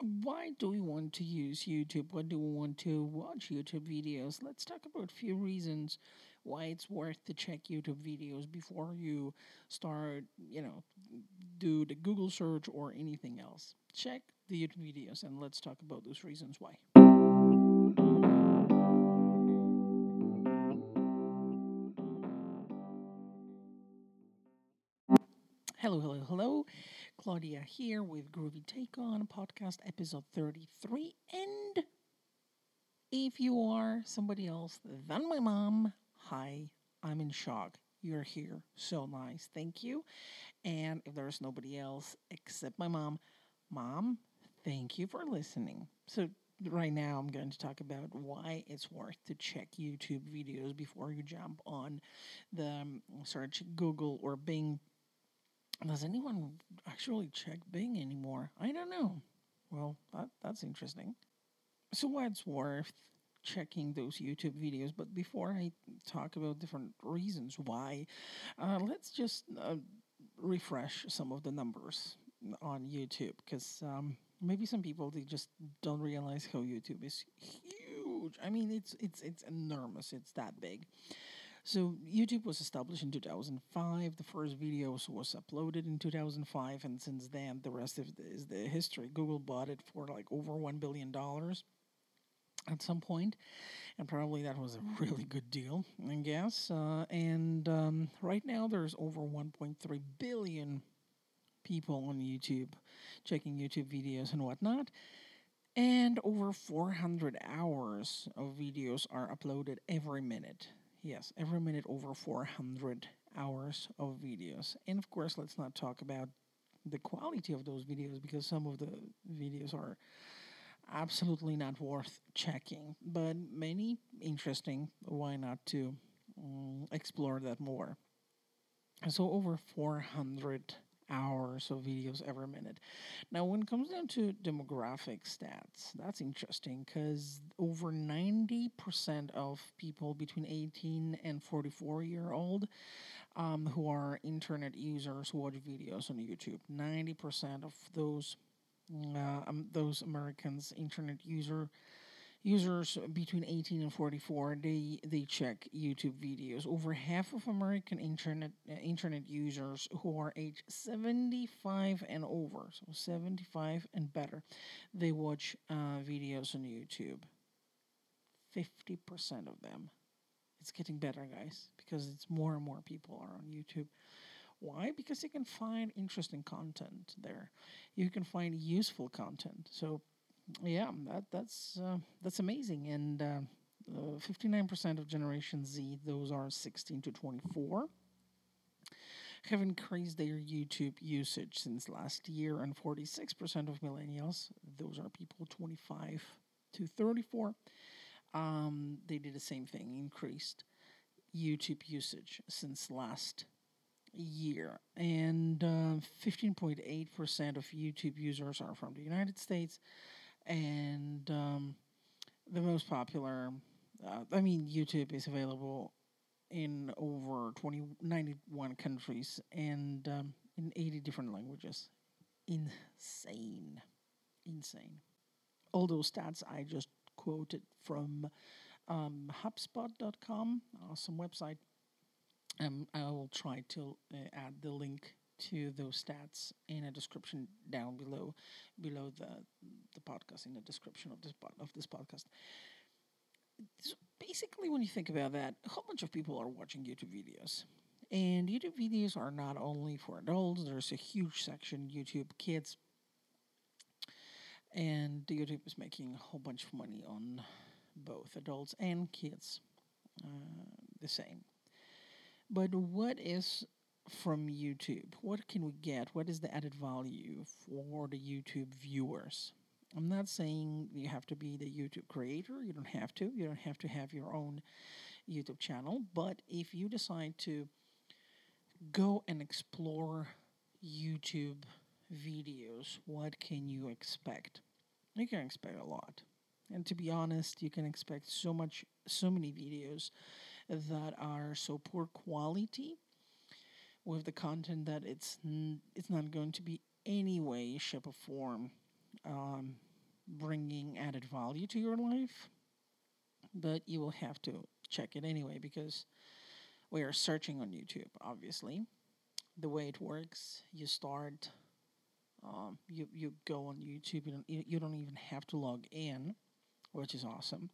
why do we want to use YouTube? Why do we want to watch YouTube videos? Let's talk about a few reasons why it's worth to check YouTube videos before you start, you know, do the Google search or anything else. Check the YouTube videos and let's talk about those reasons why. Hello, hello, hello. Claudia here with Groovy Take On podcast episode 33. And if you are somebody else than my mom, hi, I'm in shock. You're here. So nice. Thank you. And if there's nobody else except my mom, mom, thank you for listening. So, right now I'm going to talk about why it's worth to check YouTube videos before you jump on the um, search Google or Bing does anyone actually check Bing anymore? I don't know. Well, that, that's interesting. So, it's worth checking those YouTube videos. But before I talk about different reasons why, uh, let's just uh, refresh some of the numbers on YouTube because um, maybe some people they just don't realize how YouTube is huge. I mean, it's it's it's enormous. It's that big. So YouTube was established in 2005. The first videos was uploaded in 2005, and since then, the rest of is the history. Google bought it for like over one billion dollars at some point, and probably that was a really good deal, I guess. Uh, and um, right now, there's over 1.3 billion people on YouTube checking YouTube videos and whatnot. And over 400 hours of videos are uploaded every minute. Yes, every minute over 400 hours of videos. And of course, let's not talk about the quality of those videos because some of the videos are absolutely not worth checking, but many interesting. Why not to um, explore that more? So, over 400 hours of videos every minute. Now, when it comes down to demographic stats, that's interesting because over 90% of people between 18 and 44 year old um, who are internet users watch videos on YouTube. 90% of those uh, um, those Americans internet user users between 18 and 44 they they check youtube videos. Over half of american internet uh, internet users who are age 75 and over so 75 and better they watch uh, videos on youtube. 50% of them. It's getting better guys because it's more and more people are on youtube. Why? Because you can find interesting content there. You can find useful content. So yeah, that that's uh, that's amazing. And uh, fifty-nine percent of Generation Z, those are sixteen to twenty-four, have increased their YouTube usage since last year, and forty-six percent of millennials, those are people twenty-five to thirty-four, um, they did the same thing, increased YouTube usage since last year. And uh, 15.8% of YouTube users are from the United States, and um, the most popular. Uh, I mean, YouTube is available in over 20, 91 countries and um, in 80 different languages. Insane. Insane. All those stats I just quoted from um, HubSpot.com, awesome website. Um, I will try to uh, add the link to those stats in a description down below below the the podcast in the description of this of this podcast. So basically, when you think about that, a whole bunch of people are watching YouTube videos. And YouTube videos are not only for adults, there's a huge section YouTube Kids. And YouTube is making a whole bunch of money on both adults and kids, uh, the same. But what is from YouTube? What can we get? What is the added value for the YouTube viewers? I'm not saying you have to be the YouTube creator. You don't have to. You don't have to have your own YouTube channel. But if you decide to go and explore YouTube videos, what can you expect? You can expect a lot. And to be honest, you can expect so much, so many videos that are so poor quality with the content that it's n- it's not going to be any way, shape, or form um, bringing added value to your life, but you will have to check it anyway because we are searching on YouTube, obviously. The way it works, you start, um, you, you go on YouTube, you don't, you don't even have to log in, which is awesome.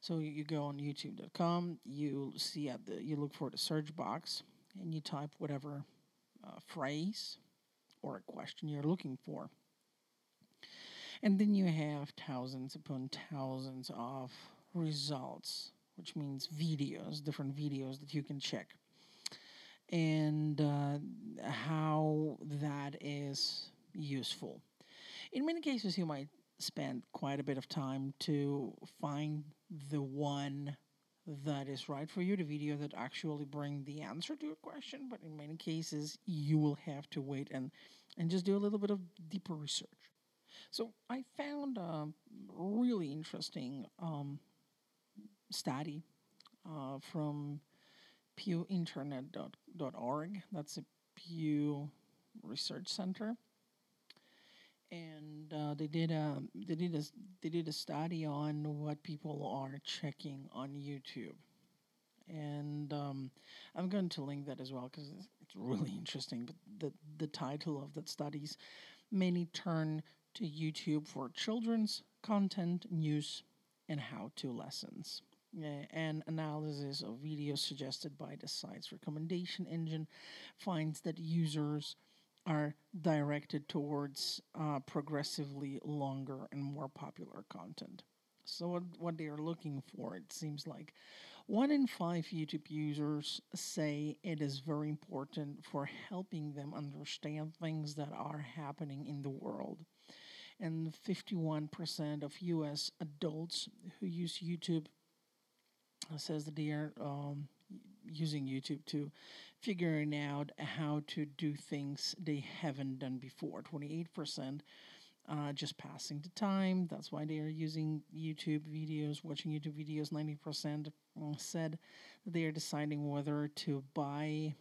So you go on youtube.com, you see at the, you look for the search box, and you type whatever uh, phrase or a question you're looking for. And then you have thousands upon thousands of results, which means videos, different videos that you can check. And uh, how that is useful. In many cases, you might spend quite a bit of time to find the one that is right for you, the video that actually bring the answer to your question. But in many cases, you will have to wait and and just do a little bit of deeper research. So I found a really interesting um, study uh, from pewinternet.org. That's a Pew Research Center, and uh, they did a they did a they did a study on what people are checking on YouTube, and um, I'm going to link that as well because it's really interesting. But the the title of that study is many turn to YouTube for children's content, news, and how-to lessons. An analysis of videos suggested by the site's recommendation engine finds that users are directed towards uh, progressively longer and more popular content. So, what, what they are looking for, it seems like one in five YouTube users say it is very important for helping them understand things that are happening in the world. And 51% of US adults who use YouTube says that they are um, using YouTube to figuring out how to do things they haven't done before. 28% uh, just passing the time. That's why they are using YouTube videos, watching YouTube videos. 90% uh, said they are deciding whether to buy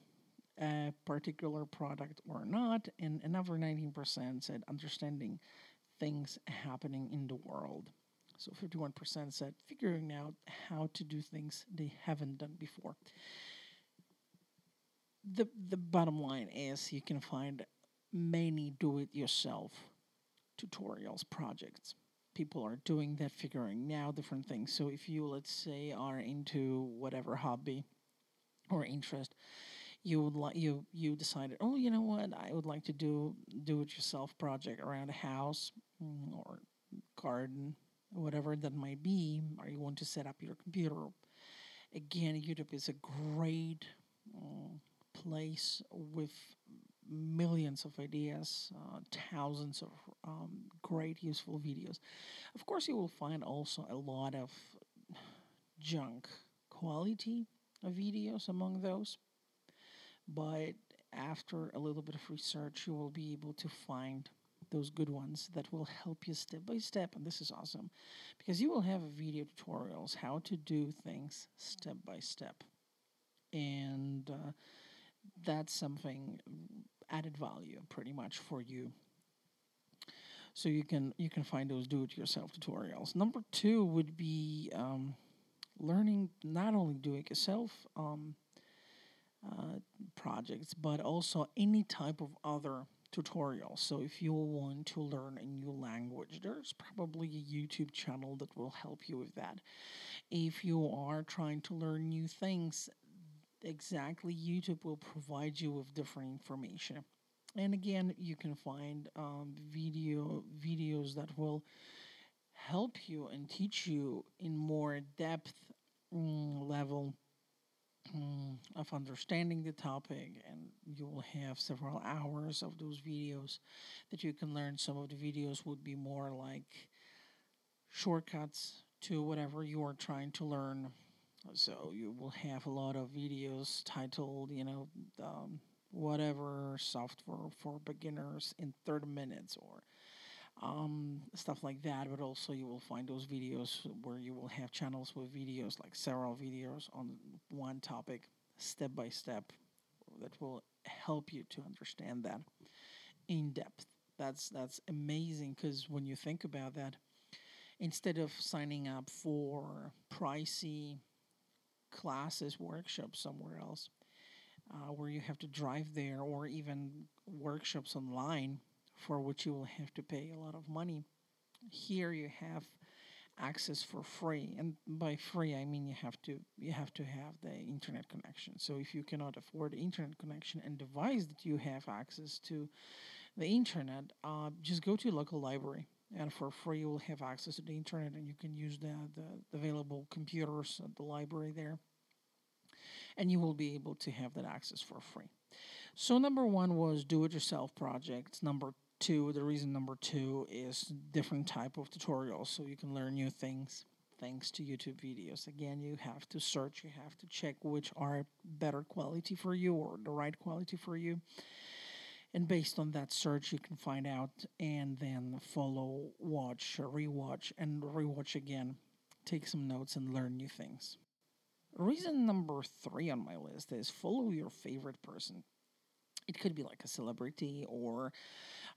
a particular product or not. And another 19% said understanding things happening in the world. So 51% said figuring out how to do things they haven't done before. The, the bottom line is you can find many do it yourself tutorials projects. People are doing that, figuring out different things. So if you, let's say, are into whatever hobby or interest, you would like you you decided, oh, you know what, I would like to do do it yourself project around a house mm, or garden whatever that might be, or you want to set up your computer. Again, YouTube is a great uh, place with millions of ideas, uh, thousands of um, great useful videos. Of course, you will find also a lot of junk quality of videos among those, but after a little bit of research, you will be able to find those good ones that will help you step by step. And this is awesome because you will have video tutorials how to do things step by step. And uh, that's something added value pretty much for you. So you can you can find those do-it-yourself tutorials. Number two would be um, learning not only do it yourself um, uh, projects, but also any type of other tutorial. So if you want to learn a new language, there's probably a YouTube channel that will help you with that. If you are trying to learn new things, exactly YouTube will provide you with different information. And again, you can find um, video videos that will help you and teach you in more depth mm, level um, of understanding the topic, and you will have several hours of those videos that you can learn. Some of the videos would be more like shortcuts to whatever you are trying to learn. So you will have a lot of videos titled, you know, um, whatever software for beginners in 30 minutes or um, stuff like that. But also, you will find those videos where you will have channels with videos, like several videos on one topic, step by step, that will help you to understand that in depth. That's that's amazing because when you think about that, instead of signing up for pricey classes, workshops somewhere else, uh, where you have to drive there, or even workshops online for which you will have to pay. A lot of money. Here you have access for free and by free i mean you have to you have to have the internet connection. So if you cannot afford internet connection and device that you have access to the internet uh, just go to your local library and for free you will have access to the internet and you can use the, the, the available computers at the library there and you will be able to have that access for free. So number one was do it yourself projects. Number two the reason number two is different type of tutorials so you can learn new things thanks to youtube videos. Again you have to search you have to check which are better quality for you or the right quality for you. And based on that search you can find out and then follow watch rewatch and rewatch again. Take some notes and learn new things. Reason number three on my list is follow your favorite person it could be like a celebrity or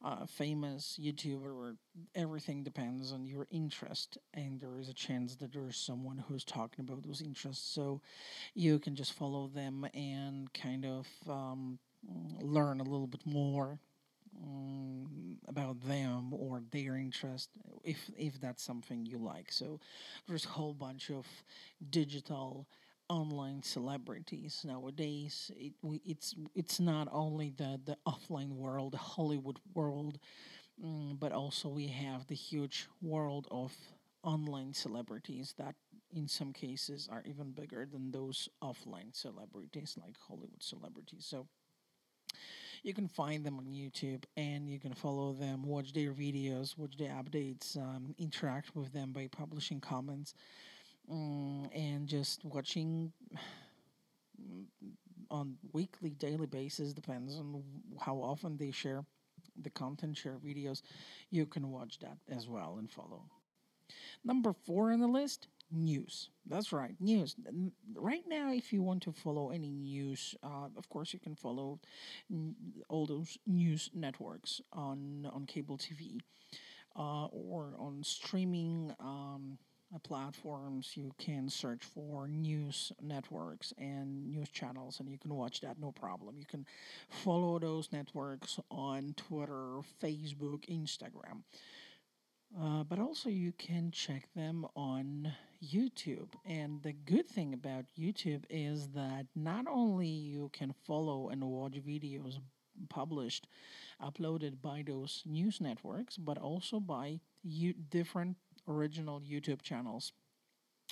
a famous YouTuber, or everything depends on your interest, and there is a chance that there's someone who's talking about those interests, so you can just follow them and kind of um, learn a little bit more um, about them or their interest if if that's something you like so there's a whole bunch of digital online celebrities nowadays. It, we, it's it's not only the the offline world, the Hollywood world, um, but also we have the huge world of online celebrities that in some cases are even bigger than those offline celebrities like Hollywood celebrities. So you can find them on YouTube and you can follow them, watch their videos, watch their updates, um, interact with them by publishing comments um, and just watching on weekly, daily basis depends on how often they share the content, share videos. You can watch that as well and follow. Number four on the list news. That's right, news. Right now, if you want to follow any news, uh, of course, you can follow all those news networks on on cable TV uh, or on streaming. Um, platforms you can search for news networks and news channels and you can watch that no problem. You can follow those networks on twitter facebook instagram. Uh, but also you can check them on youtube. And the good thing about youtube is that not only you can follow and watch videos published uploaded by those news networks but also by different original YouTube channels.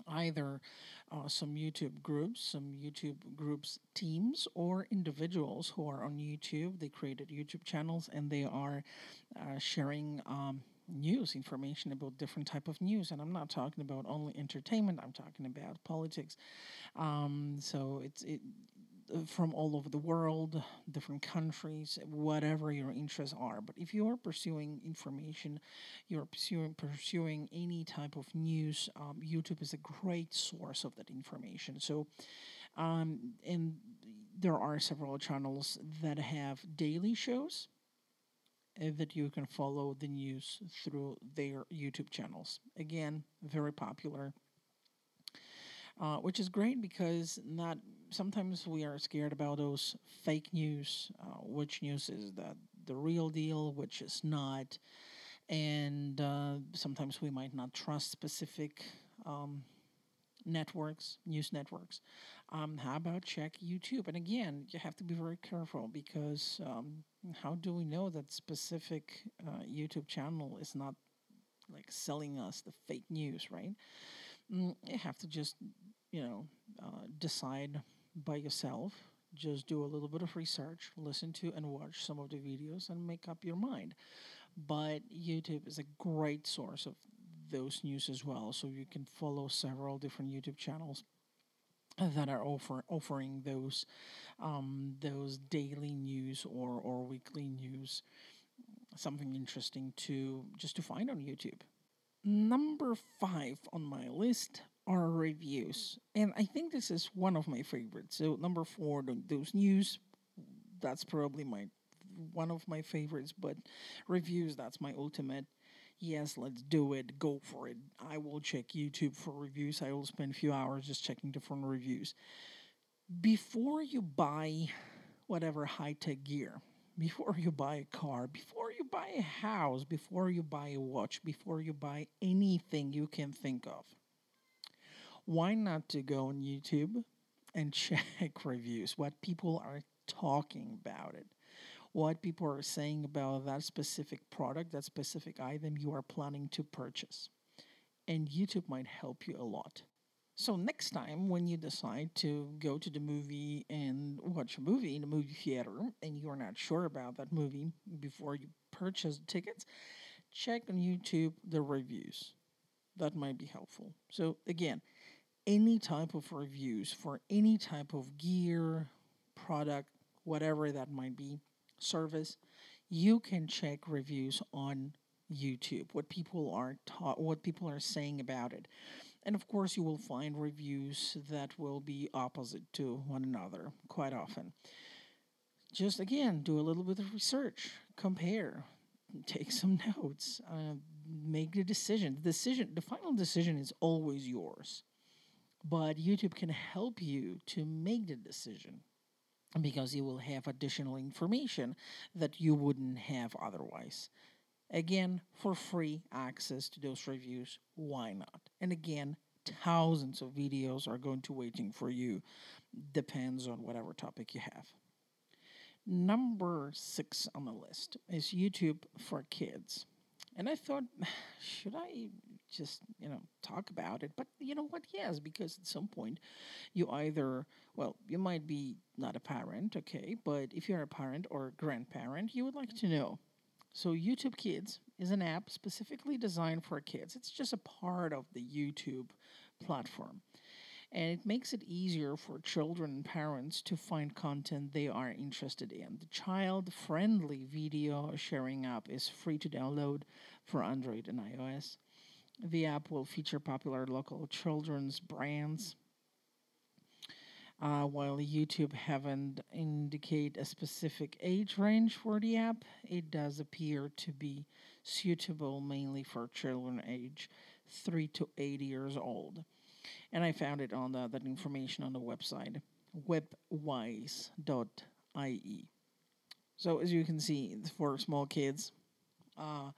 Either uh, some YouTube groups, some YouTube groups teams, or individuals who are on YouTube. They created YouTube channels and they are uh, sharing um, news information about different type of news and i'm not talking about only entertainment i'm talking about politics um, so it's it from all over the world, different countries, whatever your interests are. But if you are pursuing information, you're pursuing, pursuing any type of news, um, YouTube is a great source of that information. So, um, and there are several channels that have daily shows uh, that you can follow the news through their YouTube channels. Again, very popular. Uh, which is great because not sometimes we are scared about those fake news, uh, which news is the, the real deal, which is not. And uh, sometimes we might not trust specific um, networks, news networks. Um, how about check YouTube? And again, you have to be very careful because um, how do we know that specific uh, YouTube channel is not like selling us the fake news, right? Mm, you have to just, you know, uh, decide by yourself. Just do a little bit of research, listen to and watch some of the videos, and make up your mind. But YouTube is a great source of those news as well. So you can follow several different YouTube channels that are offer, offering those um, those daily news or, or weekly news, something interesting to just to find on YouTube. Number five on my list are reviews. And I think this is one of my favorites. So number four, those news, that's probably my one of my favorites, but reviews, that's my ultimate. yes, let's do it, go for it. I will check YouTube for reviews. I will spend a few hours just checking different reviews. Before you buy whatever high tech gear, before you buy a car, before you buy a house, before you buy a watch, before you buy anything you can think of, why not to go on YouTube and check reviews, what people are talking about it, what people are saying about that specific product, that specific item you are planning to purchase. And YouTube might help you a lot. So next time when you decide to go to the movie and watch a movie in a movie theater and you're not sure about that movie before you purchase the tickets, check on YouTube the reviews. That might be helpful. So again, any type of reviews for any type of gear, product, whatever that might be, service, you can check reviews on YouTube, what people are ta- what people are saying about it. And of course, you will find reviews that will be opposite to one another quite often. Just again, do a little bit of research, compare, take some notes, uh, make the decision. The decision, the final decision is always yours but YouTube can help you to make the decision because you will have additional information that you wouldn't have otherwise. Again, for free access to those reviews, why not? And again, thousands of videos are going to waiting for you. Depends on whatever topic you have. Number six on the list is YouTube for kids. And I thought, should I just, you know, talk about it? But you know what? Yes, because at some point you either, well, you might be not a parent, okay, but if you're a parent or a grandparent, you would like to know. So, YouTube Kids is an app specifically designed for kids. It's just a part of the YouTube platform and it makes it easier for children and parents to find content they are interested in. The child friendly video sharing app is free to download for Android and iOS. The app will feature popular local children's brands. Uh, while YouTube haven't indicate a specific age range for the app, it does appear to be suitable mainly for children age 3 to 8 years old and I found it on the, that information on the website webwise.ie. So as you can see, for small kids, uh,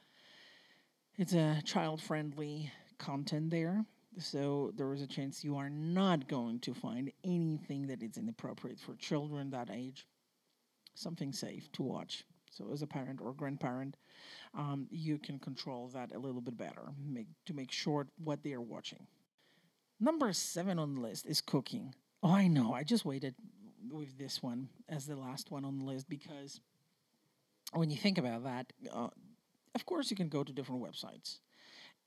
it's a child-friendly content there. So there is a chance you are not going to find anything that is inappropriate for children that age. Something safe to watch. So as a parent or grandparent, um, you can control that a little bit better, make to make sure what they are watching. Number seven on the list is cooking. Oh, I know. I just waited with this one as the last one on the list because when you think about that, uh, of course, you can go to different websites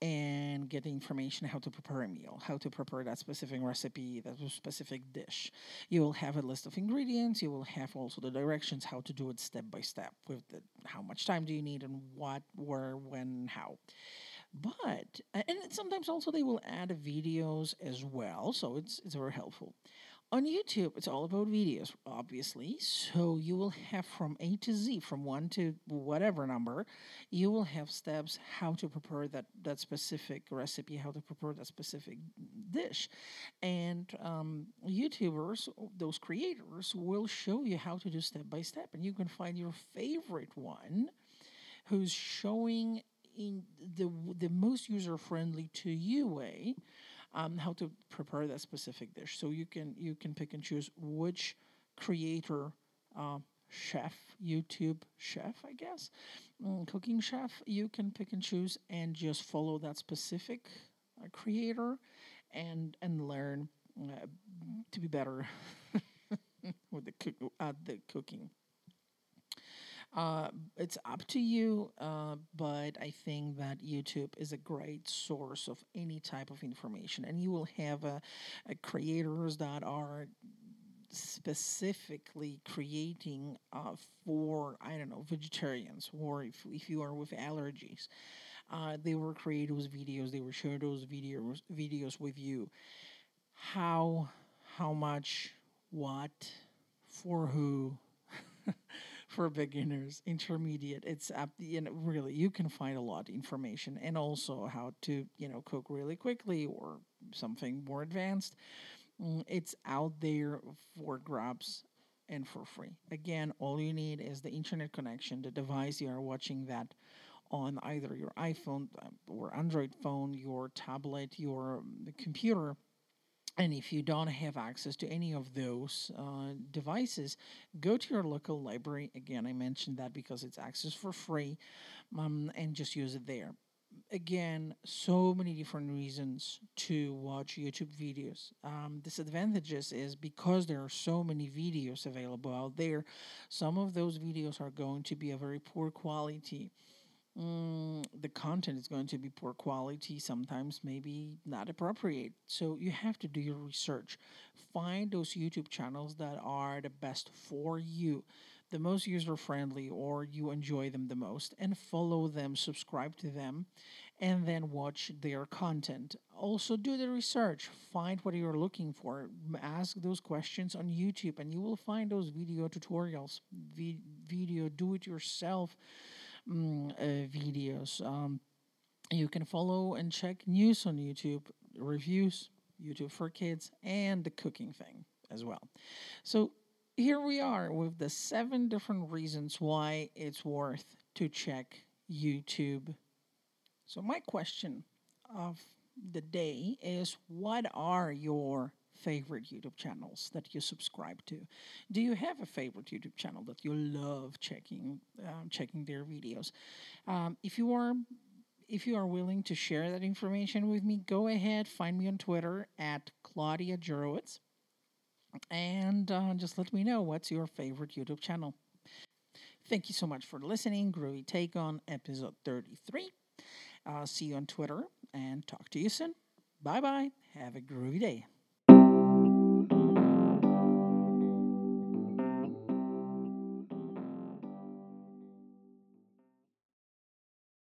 and get the information how to prepare a meal, how to prepare that specific recipe, that specific dish. You will have a list of ingredients. You will have also the directions how to do it step by step with the, how much time do you need and what, where, when, how. But and sometimes also they will add videos as well, so it's it's very helpful. On YouTube, it's all about videos, obviously. So you will have from A to Z, from one to whatever number, you will have steps how to prepare that, that specific recipe, how to prepare that specific dish. And um, YouTubers, those creators, will show you how to do step by step. And you can find your favorite one who's showing in the the most user friendly to you way um, how to prepare that specific dish. So you can you can pick and choose which creator, uh, chef, YouTube chef, I guess, mm, cooking chef. You can pick and choose and just follow that specific uh, creator, and and learn uh, to be better with the cook, uh, the cooking. Uh, it's up to you, uh, but I think that YouTube is a great source of any type of information, and you will have uh, creators that are specifically creating uh, for I don't know vegetarians or if if you are with allergies. Uh, they will create those videos. They will share those videos videos with you. How how much what for who for beginners, intermediate. It's up, you know, really you can find a lot of information and also how to, you know, cook really quickly or something more advanced. Mm, it's out there for grabs and for free. Again, all you need is the internet connection, the device you are watching that on either your iPhone uh, or Android phone, your tablet, your um, computer. And if you don't have access to any of those uh, devices, go to your local library. Again, I mentioned that because it's access for free um, and just use it there. Again, so many different reasons to watch YouTube videos. Um, disadvantages is because there are so many videos available out there, some of those videos are going to be a very poor quality mm, the content is going to be poor quality, sometimes maybe not appropriate. So you have to do your research. Find those YouTube channels that are the best for you, the most user friendly, or you enjoy them the most, and follow them, subscribe to them, and then watch their content. Also, do the research, find what you're looking for, ask those questions on YouTube, and you will find those video tutorials, vi- video do it yourself mm, uh, videos. Um, you can follow and check news on YouTube, reviews, YouTube for kids, and the cooking thing as well. So here we are with the seven different reasons why it's worth to check YouTube. So my question of the day is what are your favorite YouTube channels that you subscribe to? Do you have a favorite YouTube channel that you love checking um, checking their videos? Um, if you are if you are willing to share that information with me, go ahead, find me on Twitter at Claudia Jurowitz, and uh, just let me know what's your favorite YouTube channel. Thank you so much for listening. Groovy Take On episode 33. Uh, see you on Twitter and talk to you soon. Bye bye. Have a groovy day.